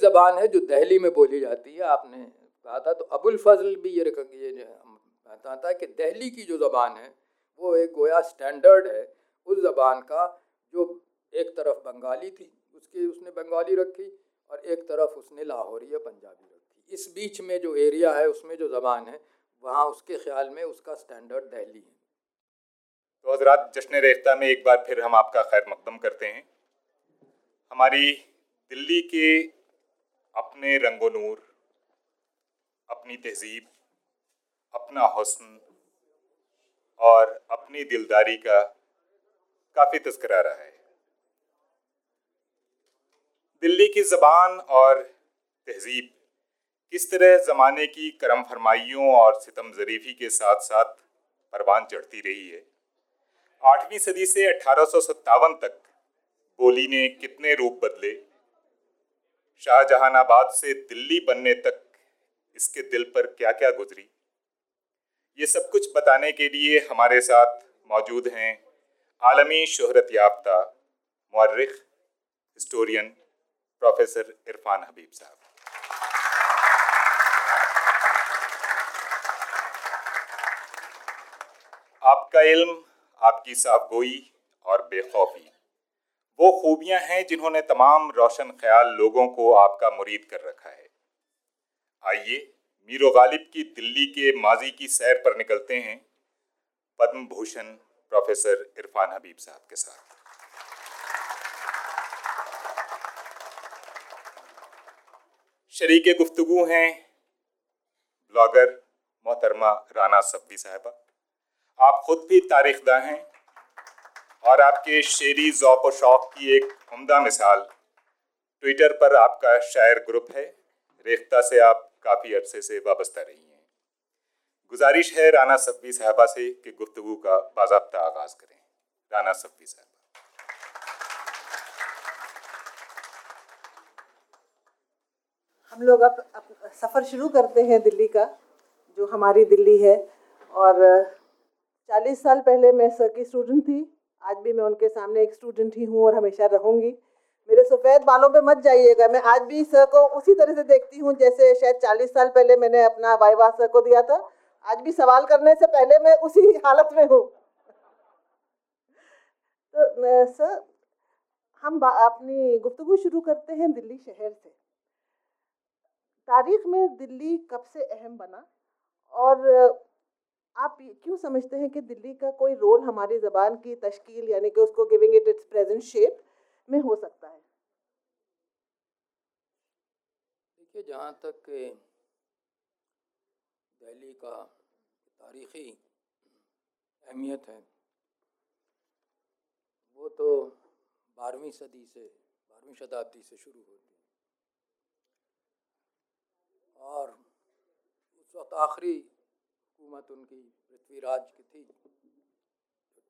ज़बान है जो दहली में बोली जाती है। आपने कहा था तो अबुल फजल भी ये ये बताता है कि दहली की जो ज़बान है, वो एक गोया स्टैंडर्ड है। उस ज़बान का जो एक तरफ़ बंगाली थी, उसकी, उसने बंगाली रखी और एक तरफ़ उसने लाहौरी या पंजाबी रखी। इस बीच में जो एरिया है, उसमें जो ज़बान है, वहाँ उसके ख्याल में उसका स्टैंडर्ड दहली है। तो हजरात जश्न रेख्ता में एक बार फिर हम आपका खैर मकदम करते हैं। हमारी दिल्ली के अपने रंगो नूर अपनी तहजीब, अपना हसन और अपनी दिलदारी का काफ़ी तस्करा रहा है। दिल्ली की ज़बान और तहजीब, किस तरह ज़माने की करम फरमाइयों और सितम ज़रीफ़ी के साथ साथ परवान चढ़ती रही है? आठवीं सदी से अठारह सौ सत्तावन तक बोली ने कितने रूप बदले? शाहजहानाबाद से दिल्ली बनने तक इसके दिल पर क्या क्या गुजरी? ये सब कुछ बताने के लिए हमारे साथ मौजूद हैं आलमी शहरत याफ्ता मौरख हिस्टोरियन, प्रोफेसर इरफान हबीब साहब। आपका इल्म, आपकी साफगोई और बेखौफी। वो खूबियाँ हैं जिन्होंने तमाम रोशन ख्याल लोगों को आपका मुरीद कर रखा है। आइए मीरो गालिब की दिल्ली के माजी की सैर पर निकलते हैं। पद्म भूषण प्रोफेसर इरफान हबीब साहब के साथ। शरीक गुफ्तगु हैं ब्लॉगर मोहतरमा राना सब्बी साहबा। आप खुद भी तारीखदा हैं। और आपके शेरी ज़ौक शौक की एक उम्दा मिसाल। ट्विटर पर आपका शायर ग्रुप है। रेख्ता से आप काफ़ी अरसे से वाबस्ता रही हैं। गुजारिश है राना सफ़ी साहबा से कि गुफ्तु का बाबा आगाज़ करें। राना सफ़ी साहबा। हम लोग अब, अब सफ़र शुरू करते हैं दिल्ली का जो हमारी दिल्ली है। और 40 साल पहले मैं सर की स्टूडेंट थी। आज भी मैं उनके सामने एक स्टूडेंट ही हूँ और हमेशा रहूँगी। मेरे सफ़ेद बालों पे मत जाइएगा। मैं आज भी सर को उसी तरह से देखती हूँ जैसे शायद चालीस साल पहले मैंने अपना वाइवा सर को दिया था। आज भी सवाल करने से पहले मैं उसी हालत में हूँ। तो सर हम अपनी गुफ्तु शुरू करते हैं दिल्ली शहर से। तारीख में दिल्ली कब से अहम बना? और आप क्यों समझते हैं कि दिल्ली का कोई रोल हमारी ज़बान की तश्कील यानी कि उसको giving it its present shape में हो सकता है? देखिए, जहाँ तक दिल्ली का तारीख़ी अहमियत है, वो तो बारहवीं सदी से, बारहवीं शताब्दी से शुरू होती है। और उस वक्त आखिरी हुकूमत उनकी, पृथ्वीराज की थी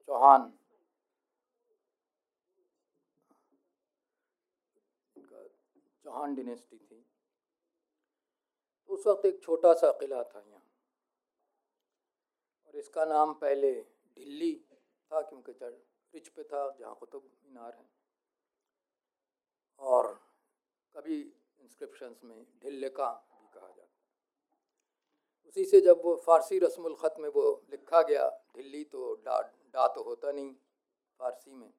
चौहान। चौहान डिनेस्टी थी। उस वक्त एक छोटा सा किला था यहाँ। और इसका नाम पहले ढिल्ली था, क्योंकि रिच पे था, जहाँ कुतुब मीनार है। और कभी इंस्क्रिप्शंस में जाता है उसी से जब वो फ़ारसी रस्मुल ख़त में वो लिखा गया, ढिल्ली तो डा डा तो होता नहीं फ़ारसी में,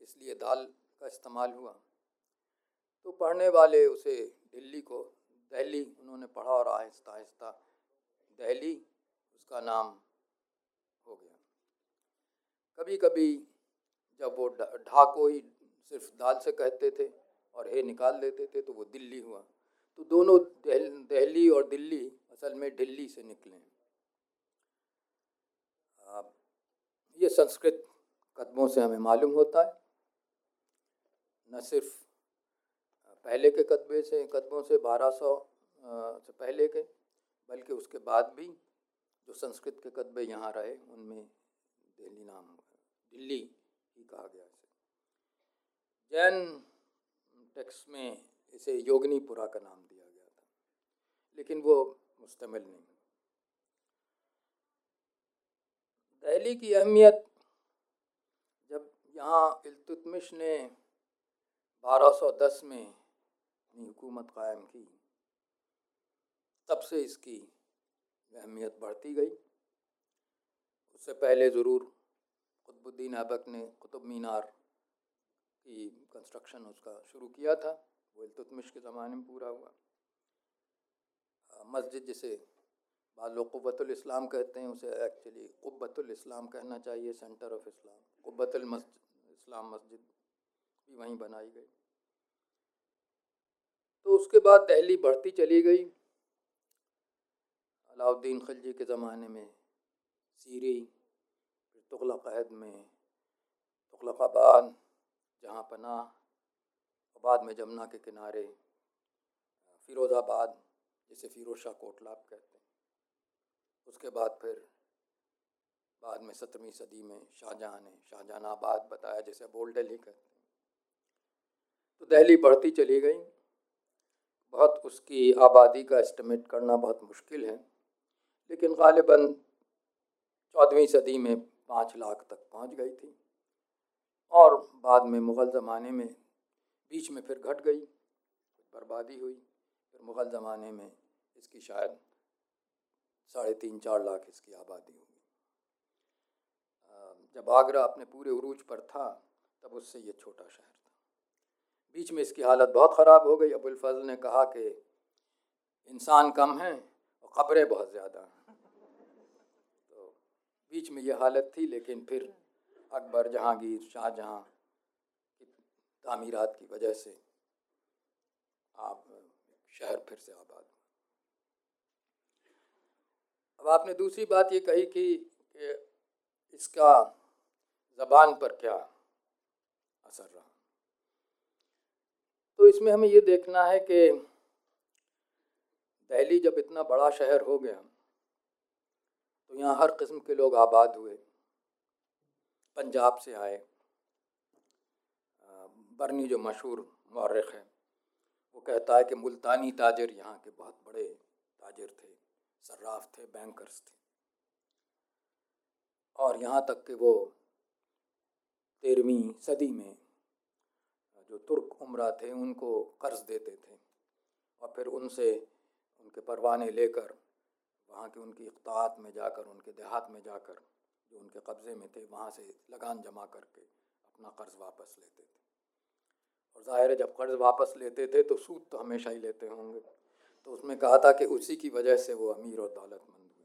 इसलिए दाल का इस्तेमाल हुआ। तो पढ़ने वाले उसे दिल्ली को दहली उन्होंने पढ़ा और आहिस्ता आहिस्ता दहली, उसका नाम हो गया। कभी कभी जब वो ढा को ही सिर्फ़ दाल से कहते थे और हे निकाल देते थे तो वो दिल्ली हुआ। तो दोनों दहली और दिल्ली असल में दिल्ली से निकले ये संस्कृत कदमों से हमें मालूम होता है। न सिर्फ़ पहले के कदबे से कदमों से बारह सौ से पहले के, बल्कि उसके बाद भी जो संस्कृत के कदबे यहाँ रहे, उनमें दिल्ली नाम, दिल्ली ही कहा गया इसे। जैन टेक्स्ट में इसे योगनीपुरा का नाम दिया गया था। लेकिन वो मुश्तमिल नहीं दिल्ली की अहमियत जब यहाँ इल्तुतमिश ने 1210 में अपनी हुकूमत कायम की तब से इसकी अहमियत बढ़ती गई उससे पहले ज़रूर कुतुबुद्दीन ऐबक ने कुतुब मीनार की कंस्ट्रक्शन उसका शुरू किया था वो इल्तुतमिश के ज़माने में पूरा हुआ मस्जिद जिसे बाद लोग क़ुब्बतुल कहते हैं, उसे एक्चुअली इस्लाम कहना चाहिए सेंटर ऑफ़ इस्लाम क़ुब्बतुल इस्लाम मस्जिद भी वहीं बनाई गई। तो उसके बाद दहली बढ़ती चली गई। अलाउद्दीन खिलजी के ज़माने में सीरी, फिर तुगलक में तुगलकाबाद जहाँ पना बाद में जमुना के किनारे, फ़िरोज़ाबाद जिसे फ़िरोज़ शाह कोटलाब कहते हैं। उसके बाद फिर, बाद में सत्रहवीं सदी में शाहजहाँ ने शाहजहानाबाद बताया, जिसे अब ओल्ड दिल्ली कहते हैं। तो दिल्ली बढ़ती चली गई। बहुत उसकी आबादी का एस्टिमेट करना बहुत मुश्किल है। लेकिन गालिबा चौदहवीं सदी में पाँच लाख तक पहुँच गई थी और बाद में मुग़ल ज़माने में बीच में फिर घट गई, बर्बादी हुई। फिर मुग़ल ज़माने में इसकी शायद साढ़े तीन चार लाख इसकी आबादी हुई जब आगरा अपने पूरे उरूज पर था, तब उससे ये छोटा शहर था। बीच में इसकी हालत बहुत ख़राब हो गई। अबुल फजल ने कहा कि इंसान कम हैं और ख़बरें बहुत ज़्यादा हैं। तो बीच में ये हालत थी, लेकिन फिर अकबर जहांगीर, शाहजहाँ तामीरात की वजह से आप शहर फिर से आबाद अब आपने दूसरी बात ये कही कि, इसका ज़बान पर क्या असर रहा। तो इसमें हमें ये देखना है कि दिल्ली जब इतना बड़ा शहर हो गया तो यहाँ हर किस्म के लोग आबाद हुए। पंजाब से आए बरनी जो मशहूर मौरख है वो कहता है कि मुल्तानी ताजर यहाँ के बहुत बड़े ताजर थे, सर्राफ थे बैंकर्स थे। और यहाँ तक कि वो तेरहवीं सदी में जो तुर्क उमरा थे, उनको कर्ज देते थे और फिर उनसे उनके परवाने लेकर वहाँ के उनकी इख्तात में जाकर, उनके देहात में जाकर जो उनके कब्ज़े में थे, वहाँ से लगान जमा करके अपना कर्ज़ वापस लेते थे। और ज़ाहिर है जब कर्ज़ वापस लेते थे तो सूद तो हमेशा ही लेते होंगे। तो उसमें कहा था कि उसी की वजह से वो अमीर और दौलतमंद हुए।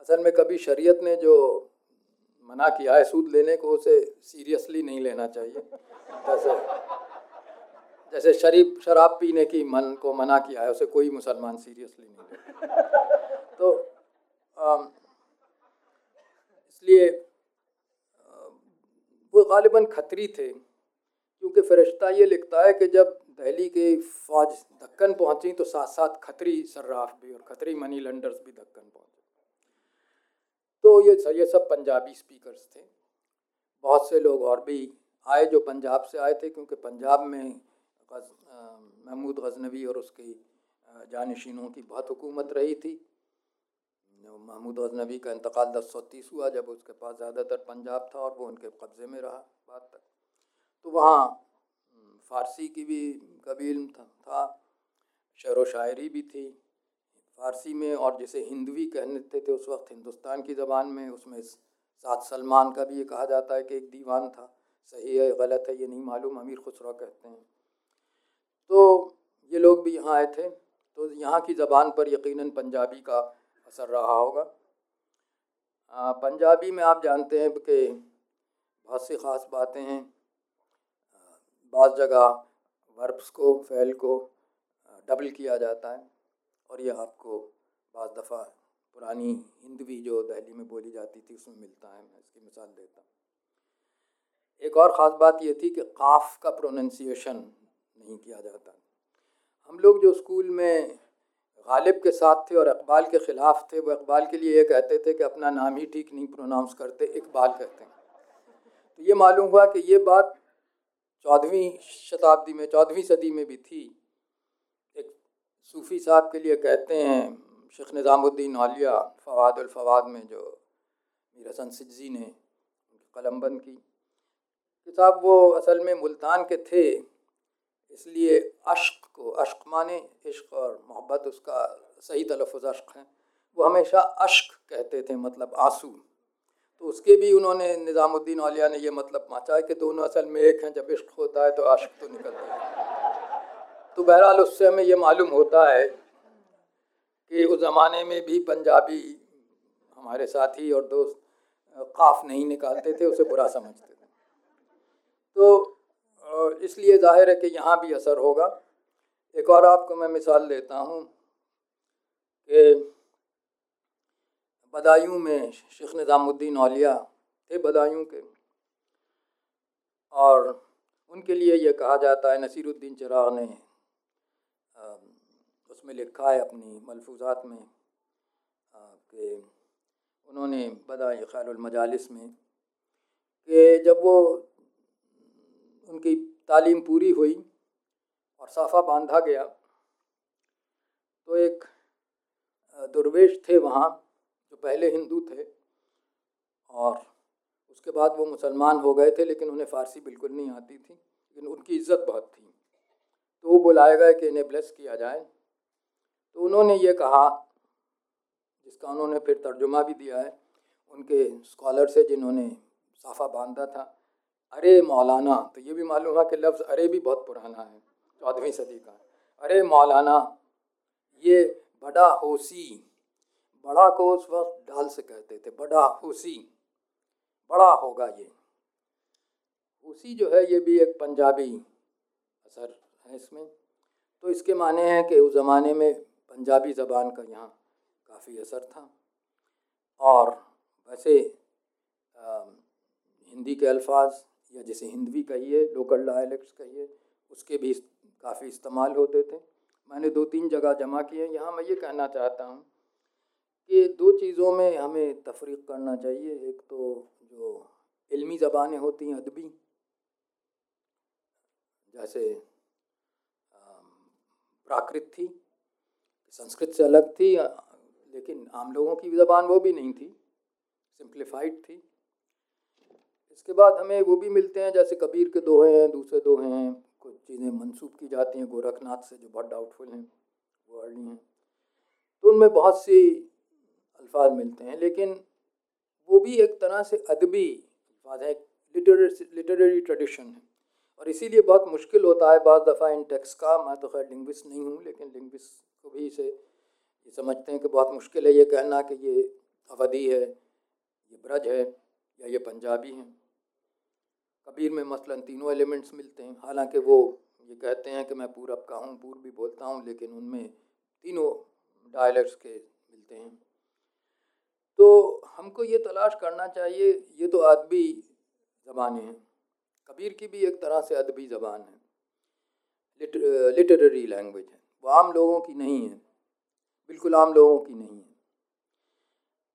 असल में कभी शरीयत ने जो मना किया है सूद लेने को, उसे सीरियसली नहीं लेना चाहिए। जैसे जैसे शरीफ, शराब पीने की मन को मना किया है, उसे कोई मुसलमान सीरियसली नहीं ले तो इसलिए वो गालिबा खतरी थे। क्योंकि फरिश्ता ये लिखता है कि जब दिल्ली के फौज दक्कन पहुँची तो साथ साथ खतरी सर्राफ भी और खतरी मनी लंडर्स भी दक्कन पहुँचे। तो ये ये सब पंजाबी स्पीकर्स थे। बहुत से लोग और भी आए जो पंजाब से आए थे क्योंकि पंजाब में गज, महमूद गजनवी और उसकी जानशीनों की बहुत हुकूमत रही थी। महमूद गजनवी का इंतकाल दस सौ तीस हुआ जब उसके पास ज़्यादातर पंजाब था और वो उनके कब्ज़े में रहा बाद तक। तो वहाँ फ़ारसी की भी कबील था, शेर व शायरी भी थी। फ़ारसी में और जिसे हिंदवी कहते थे उस वक्त हिंदुस्तान की ज़बान में उसमें सात सलमान का भी ये कहा जाता है कि एक दीवान था। सही है गलत है ये नहीं मालूम अमीर खुसरा कहते हैं। तो ये लोग भी यहाँ आए थे। तो यहाँ की ज़बान पर यकीनन पंजाबी का असर रहा होगा। आ, पंजाबी में आप जानते हैं कि बहुत सी ख़ास बातें हैं। बाज़ जगह वर्ब्स को फ़ैल को डबल किया जाता है और यह आपको बाज़ दफ़ा पुरानी हिंदवी जो दहली में बोली जाती थी उसमें मिलता है, मैं इसकी मिसाल देता हूँ। एक और ख़ास बात यह थी कि काफ का प्रोनंसिएशन नहीं किया जाता। हम लोग जो स्कूल में गालिब के साथ थे और इकबाल के ख़िलाफ़ थे, वो इकबाल के लिए ये कहते थे कि अपना नाम ही ठीक नहीं प्रोनाउंस करते, इकबाल कहते हैं। तो ये मालूम हुआ कि ये बात चौदहवीं शताब्दी में, चौदहवीं सदी में भी थी। एक सूफ़ी साहब के लिए कहते हैं, शेख निज़ामुद्दीन आलिया फ़वादुलफ़वाद में, जो मीर हसन सिज्जी ने कलम बंद की। किताब वो असल में मुल्तान के थे, इसलिए अश्क को, अश्क माने इश्क और मोहब्बत, उसका सही तलफ़ अश्क है। वो हमेशा अश्क कहते थे मतलब आँसू। तो उसके भी उन्होंने, निज़ामुद्दीन अलिया ने ये मतलब पहुँचा कि दोनों असल में एक हैं, जब इश्क होता है तो आश्क तो निकलता है। तो बहरहाल उससे हमें ये मालूम होता है कि उस ज़माने में भी पंजाबी हमारे साथी और दोस्त काफ नहीं निकालते थे, उसे बुरा समझते थे। तो इसलिए ज़ाहिर है कि यहाँ भी असर होगा। एक और आपको मैं मिसाल देता हूँ कि बदायूं में शेख निज़ामुद्दीन औलिया थे बदायूं के। और उनके लिए ये कहा जाता है, नसीरुद्दीन चिराग ने उसमें लिखा है अपनी मलफूजात में कि उन्होंने बदाई खैरमजालिस में, कि जब वो उनकी तालीम पूरी हुई और साफ़ा बांधा गया तो एक दुर्वेश थे वहाँ। जो पहले हिंदू थे और उसके बाद वो मुसलमान हो गए थे, लेकिन उन्हें फ़ारसी बिल्कुल नहीं आती थी, लेकिन उनकी इज़्ज़त बहुत थी। तो वो बुलाया गया कि इन्हें ब्लेस किया जाए। तो उन्होंने ये कहा, जिसका उन्होंने फिर तर्जुमा भी दिया है, उनके स्कॉलर से जिन्होंने साफ़ा बांधा था, अरे मौलाना तो ये भी मालूम हुआ कि लफ्ज़ अरे भी बहुत पुराना है, चौदहवीं सदी का। अरे मौलाना, ये बड़ा होसी बड़ा को उस वक्त डाल से कहते थे बड़ा होसी बड़ा होगा ये। होसी जो है ये भी एक पंजाबी असर है इसमें। तो इसके माने हैं कि उस ज़माने में पंजाबी ज़बान का यहाँ काफ़ी असर था। और वैसे आ, हिंदी के अल्फाज या जैसे हिंदवी कहिए लोकल डायलेक्ट्स कहिए उसके भी काफ़ी इस्तेमाल होते थे। मैंने दो तीन जगह जमा किए यहाँ मैं ये कहना चाहता हूँ कि दो चीज़ों में हमें तफरीक करना चाहिए। एक तो जो इल्मी ज़बानें होती हैं अदबी, जैसे प्राकृत थी, संस्कृत से अलग थी लेकिन आम लोगों की ज़बान वो भी नहीं थी, सिंप्लीफाइड थी। इसके बाद हमें वो भी मिलते हैं, जैसे कबीर के दोहे हैं, दूसरे दोहे हैं, कुछ चीज़ें मंसूब की जाती हैं, गोरखनाथ से जो बहुत डाउटफुल हैं, वो अर्ली हैं। तो उनमें बहुत सी अल्फाज मिलते हैं, लेकिन वो भी एक तरह से अदबी अल्फाज है लिटरेरी ट्रेडिशन है। और इसीलिए बहुत मुश्किल होता है बाद दफ़ा इन टेक्स का, मैं तो खैर लिंग्विस्ट नहीं हूँ, लेकिन लिंग्विस्ट को भी इसे, ये समझते हैं कि बहुत मुश्किल है ये कहना कि ये अवधि है, ये ब्रज है, या ये पंजाबी हैं। कबीर में मसलन तीनों एलिमेंट्स मिलते हैं, हालाँकि वो ये कहते हैं कि मैं पूरब का हूँ, पूर्व भी बोलता हूँ, लेकिन उनमें तीनों डायलेक्ट्स के मिलते हैं। तो हमको ये तलाश करना चाहिए ये तो अदबी ज़बानें हैं। कबीर की भी एक तरह से अदबी ज़बान है। लिट, लिटरेरी लैंग्वेज है। वो आम लोगों की नहीं है। बिल्कुल आम लोगों की नहीं है।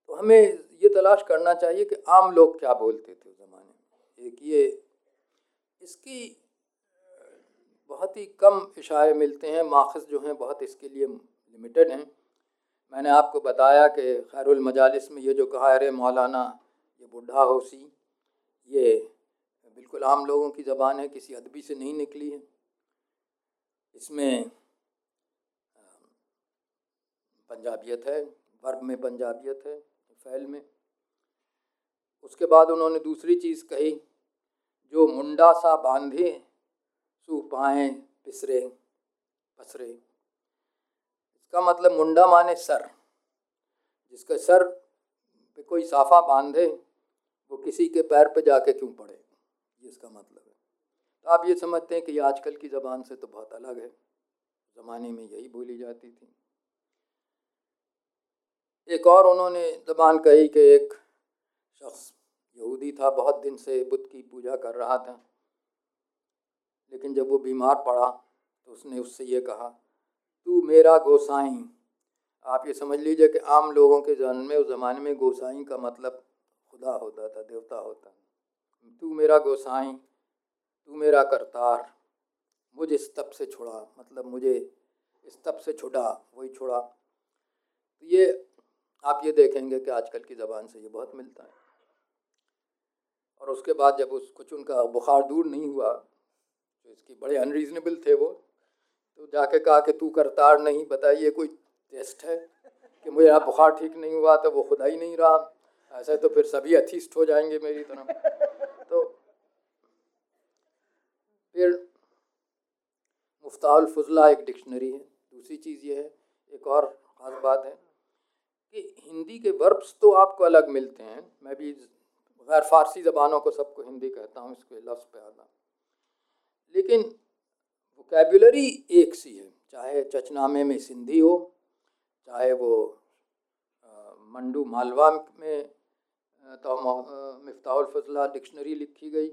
तो हमें ये तलाश करना चाहिए कि आम लोग क्या बोलते थे उस ज़माने में। एक ये इसकी बहुत ही कम इशारे मिलते हैं। माखज़ जो हैं बहुत इसके लिए लिमिटेड हैं। मैंने आपको बताया कि खैरुलमजालिस में ये जो कहा, अरे मौलाना, ये बुढ़ा होसी, ये बिल्कुल आम लोगों की ज़बान है, किसी अदबी से नहीं निकली है। इसमें पंजाबियत है वर्ब में पंजाबियत है, फ़ैल में। उसके बाद उन्होंने दूसरी चीज़ कही, जो मुंडा सा बांधे, सू पाए पिसरे, पसरे। इसका मतलब मुंडा माने सर, जिसका सर पे कोई साफा बांधे, वो किसी के पैर पे जाके क्यों पड़े? ये इसका मतलब है। तो आप ये समझते हैं कि आजकल की ज़बान से तो बहुत अलग है। ज़माने में यही बोली जाती थी। एक और उन्होंने ज़बान कही कि एक शख्स यहूदी था, बहुत दिन से बुद्ध की पूजा कर रहा था। लेकिन जब वो बीमार पड़ा तो उसने उससे ये कहा तू मेरा गोसाई। आप ये समझ लीजिए कि आम लोगों के जन्म में, उस ज़माने में गोसाई का मतलब खुदा होता था, देवता होता तू मेरा गोसाई, तू मेरा करतार, मुझे इस तप से छुड़ा मतलब मुझे इस तप से छुड़ा, वही छुड़ा। तो ये, आप ये देखेंगे कि आजकल की ज़बान से ये बहुत मिलता है। और उसके बाद जब उस, कुछ उनका बुखार दूर नहीं हुआ तो इसकी बड़े अनरीजनेबल थे वो। तो जाके कहा कि तू करतार नहीं बताइए कोई टेस्ट है कि मुझे बुखार ठीक नहीं हुआ तो वो खुदा ही नहीं रहा। ऐसा तो फिर सभी अथिस्ट हो जाएँगे मेरी तरफ़ तो फिर मुफ्ताल फजला एक डिक्शनरी है। दूसरी चीज़ ये है, एक और ख़ास बात है कि हिंदी के वर्ब्स तो आपको अलग मिलते हैं। मैं भी गैर फारसी ज़बानों को सबको हिंदी कहता हूँ, इसके लफ्ज़ पे आता लेकिन वोकेबुलरी एक सी है, चाहे चचनामे में सिंधी हो, चाहे वो मंडू मालवा में तो मफ्ताउल फजला डिक्शनरी लिखी गई,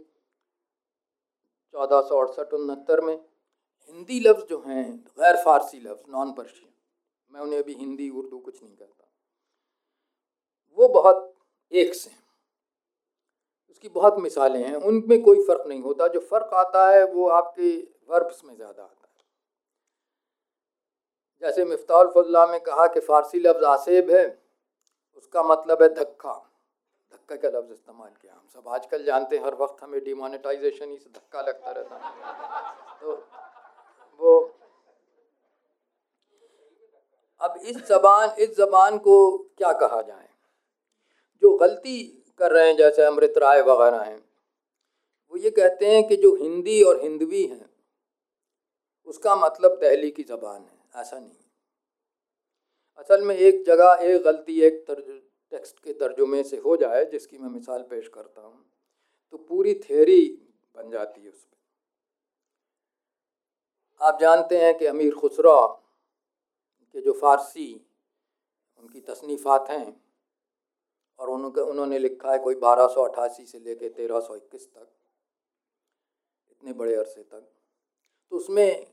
चौदह सौ अड़सठ उनहत्तर में। हिंदी लफ्ज़ जो हैं, गैर फारसी लफ्ज़ नॉन पर्शियन मैं उन्हें अभी हिंदी, उर्दू कुछ नहीं कहता। वो बहुत एक से हैं। उसकी बहुत मिसालें हैं, उनमें कोई फ़र्क नहीं होता, जो फ़र्क आता है, वो आपके वर्ब्स में ज़्यादा आता है। जैसे मफ्ताल फजला में कहा कि फ़ारसी लफ्ज़ आसेब है, उसका मतलब है धक्का। धक्का का लफ्ज़ इस्तेमाल किया हम सब। आजकल जानते हैं, हर वक्त हमें डिमोनेटाइजेशन ही से धक्का लगता रहता है। तो वो अब इस ज़बान इस ज़बान को क्या कहा जाए? जो गलती कर रहे हैं, जैसे अमृत राय वगैरह हैं, वो ये कहते हैं कि जो हिंदी और हिंदवी हैं उसका मतलब दहली की ज़बान है, ऐसा नहीं असल में एक जगह एक गलती एक टेक्स्ट के तर्जुमे से हो जाए, जिसकी मैं मिसाल पेश करता हूँ तो पूरी थेरी बन जाती है उसमें। आप जानते हैं कि अमीर खुसरा, के जो फ़ारसी, उनकी तसनीफ़ात हैं, और उनका, उन्होंने लिखा है कोई बारह सौ अट्ठासी से लेकर तेरह सौ इक्कीस तक, इतने बड़े अरसे तक तो उसमें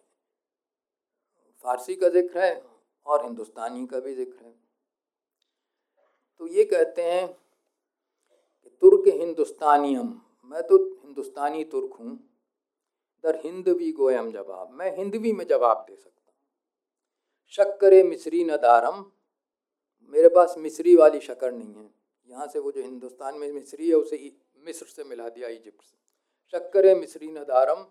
फ़ारसी का ज़िक्र है और हिंदुस्तानी का भी ज़िक्र है। तो ये कहते हैं कि तुर्क हिंदुस्तानियम। मैं तो हिंदुस्तानी तुर्क हूँ। दर हिंदवी गोयम जवाब। मैं हिंदवी में जवाब दे सकता हूँ। शक्कर मिस्री न दारम। मेरे पास मिस्री वाली शक्कर नहीं है। यहाँ से वो जो हिंदुस्तान में मिस्री है, उसे मिस्र से मिला दिया इजिप्ट से। शक्कर मिस्री दारम।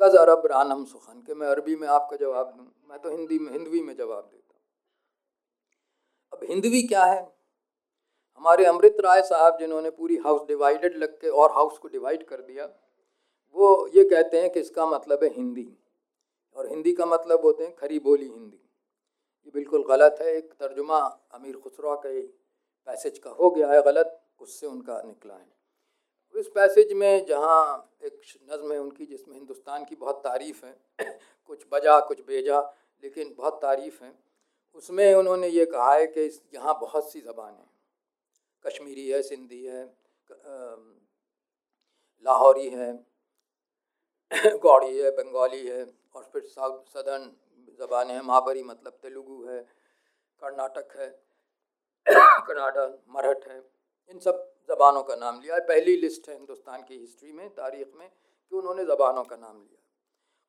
कज अरब रानम सुखन के मैं अरबी में आपका जवाब दूँ, मैं तो हिंदी में, हिंदवी में जवाब देता हूँ। अब हिंदवी क्या है? हमारे अमृत राय साहब जिन्होंने पूरी हाउस डिवाइडेड लग के और हाउस को डिवाइड कर दिया, वो ये कहते हैं कि इसका मतलब है हिंदी। और हिंदी का मतलब होते हैं खरी बोली हिंदी। ये बिल्कुल गलत है, एक तर्जुमा अमीर खुसरा के पैसेज का हो गया है गलत, उससे उनका निकला है। इस पैसेज में जहाँ एक नज़म है उनकी, जिसमें हिंदुस्तान की बहुत तारीफ़ है, कुछ बजा, कुछ बेजा लेकिन बहुत तारीफ़ है। उसमें उन्होंने ये कहा है कि यहाँ बहुत सी ज़बान हैं। कश्मीरी है, सिंधी है लाहौरी है, गौड़ी है, बंगाली है, और फिर साउथ, सदर्न ज़बान है। महाबरी मतलब तेलुगु है, कर्नाटक है, कनाडा, मराठ है। इन सब ज़बानों का नाम लिया। है पहली लिस्ट है हिंदुस्तान की हिस्ट्री में, तारीख़ में, कि उन्होंने ज़बानों का नाम लिया।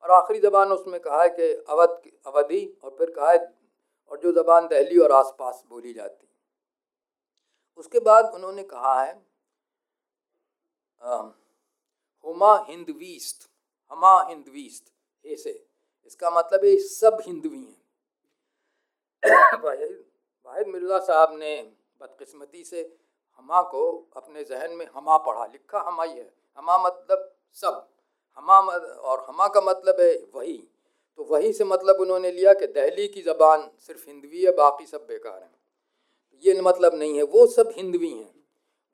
और आखिरी ज़बान उसमें कहा है कि अवध, अवधि, और फिर कहा है, और जो ज़बान दहली और आसपास बोली जाती। उसके बाद उन्होंने कहा है हुमा हिंदवीस्त, हमा हिंदवीस्त ऐसे इसका मतलब है सब हिंदवी हैं। वाहिद मिर्ज़ा साहब ने बदकस्मती से हमा को अपने जहन में हमा पढ़ा लिखा हमा ही है। हमा मतलब सब। हमा मत, और हमा का मतलब है वही। तो वही से मतलब उन्होंने लिया कि दहली की ज़बान सिर्फ़ हिंदवी है बाकी सब बेकार हैं। ये मतलब नहीं है वो सब हिंदवी हैं।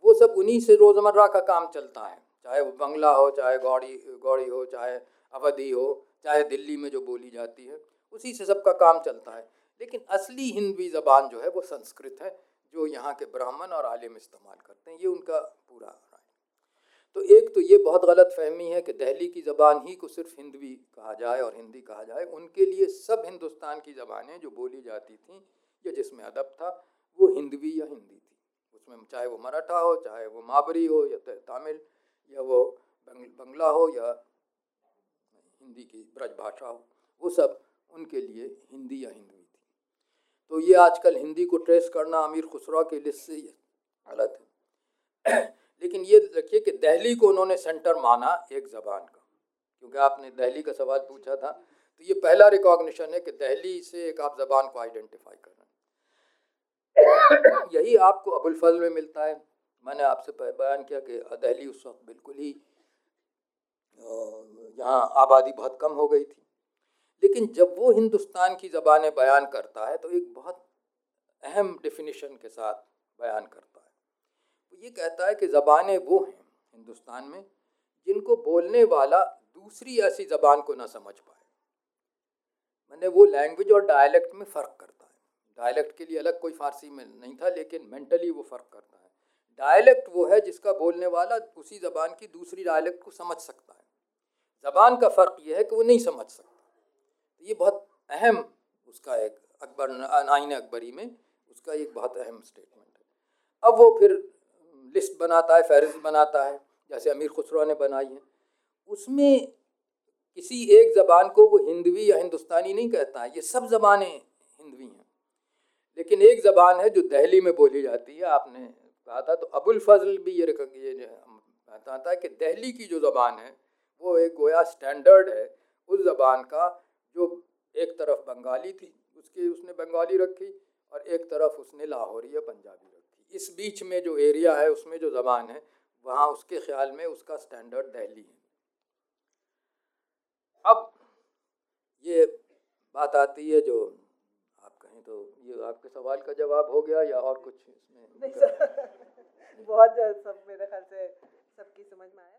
वो सब उन्हीं से रोज़मर्रा का काम चलता है। चाहे वो बंगला हो चाहे गौड़ी गौड़ी हो चाहे अवधि हो चाहे दिल्ली में जो बोली जाती है उसी से सबका काम चलता है। लेकिन असली हिंदवी ज़बान जो है वो संस्कृत है। जो यहाँ के ब्राह्मण और आलिम इस्तेमाल करते हैं, ये उनका पूरा राय। तो एक तो ये बहुत गलत फहमी है कि दहली की ज़बान ही को सिर्फ़ हिंदवी कहा जाए और हिंदी कहा जाए। उनके लिए सब हिंदुस्तान की ज़बानें जो बोली जाती थी या जिसमें अदब था, वो हिंदवी या हिंदी थी। उसमें चाहे वो मराठा हो, चाहे वो माबरी हो या तमिल या वो बंगला हो या हिंदी की ब्रज भाषा हो, वो सब उनके लिए हिंदी या हिंदवी। तो ये आजकल हिंदी को ट्रेस करना अमीर खुसरा की लिस्ट से गलत है। लेकिन ये देखिए कि दहली को उन्होंने सेंटर माना एक ज़बान का, क्योंकि आपने दहली का सवाल पूछा था। तो ये पहला रिकॉग्निशन है कि दहली से एक आप ज़बान को आइडेंटिफाई कर रहे हैं। यही आपको अबुल फजल में मिलता है। मैंने आपसे बयान किया कि दहली उस वक्त बिल्कुल ही यहाँ आबादी बहुत कम हो गई थी। लेकिन जब वो हिंदुस्तान की ज़बानें बयान करता है तो एक बहुत अहम डिफिनीशन के साथ बयान करता है। वो ये कहता है कि ज़बानें वो हैं, हिंदुस्तान में, जिनको बोलने वाला दूसरी ऐसी ज़बान को ना समझ पाए। मैंने वो लैंग्वेज और डायलेक्ट में फ़र्क करता है। डायलेक्ट के लिए अलग कोई फ़ारसी में नहीं था, लेकिन मेंटली वो फ़र्क करता है। डायलेक्ट वो है जिसका बोलने वाला उसी ज़बान की दूसरी डायलेक्ट को समझ सकता है। ज़बान का फ़र्क यह है कि वो नहीं समझ सकता। ये बहुत अहम उसका एक अकबर आइन अकबरी में उसका एक बहुत अहम स्टेटमेंट है। अब वो फिर लिस्ट बनाता है, फहरिस्त बनाता है, जैसे अमीर खुसरो ने बनाई है। उसमें किसी एक ज़बान को वो हिंदवी या हिंदुस्तानी नहीं कहता है, ये सब ज़बानें हिंदवी हैं। लेकिन एक ज़बान है जो दहली में बोली जाती है, आपने कहा था तो अबुल फजल भी ये ये बताता है कि दहली की जो ज़बान है, वो एक गोया स्टैंडर्ड है, उस ज़बान का जो एक तरफ़ बंगाली थी, उसकी, उसने बंगाली रखी और एक तरफ़ उसने लाहौरी या पंजाबी रखी। इस बीच में जो एरिया है, उसमें जो ज़बान है, वहाँ उसके ख्याल में उसका स्टैंडर्ड दहली है। अब ये बात आती है जो आप कहें तो ये आपके सवाल का जवाब हो गया या और कुछ इसमें? बहुत सब मेरे ख्याल से सबकी समझ में आया।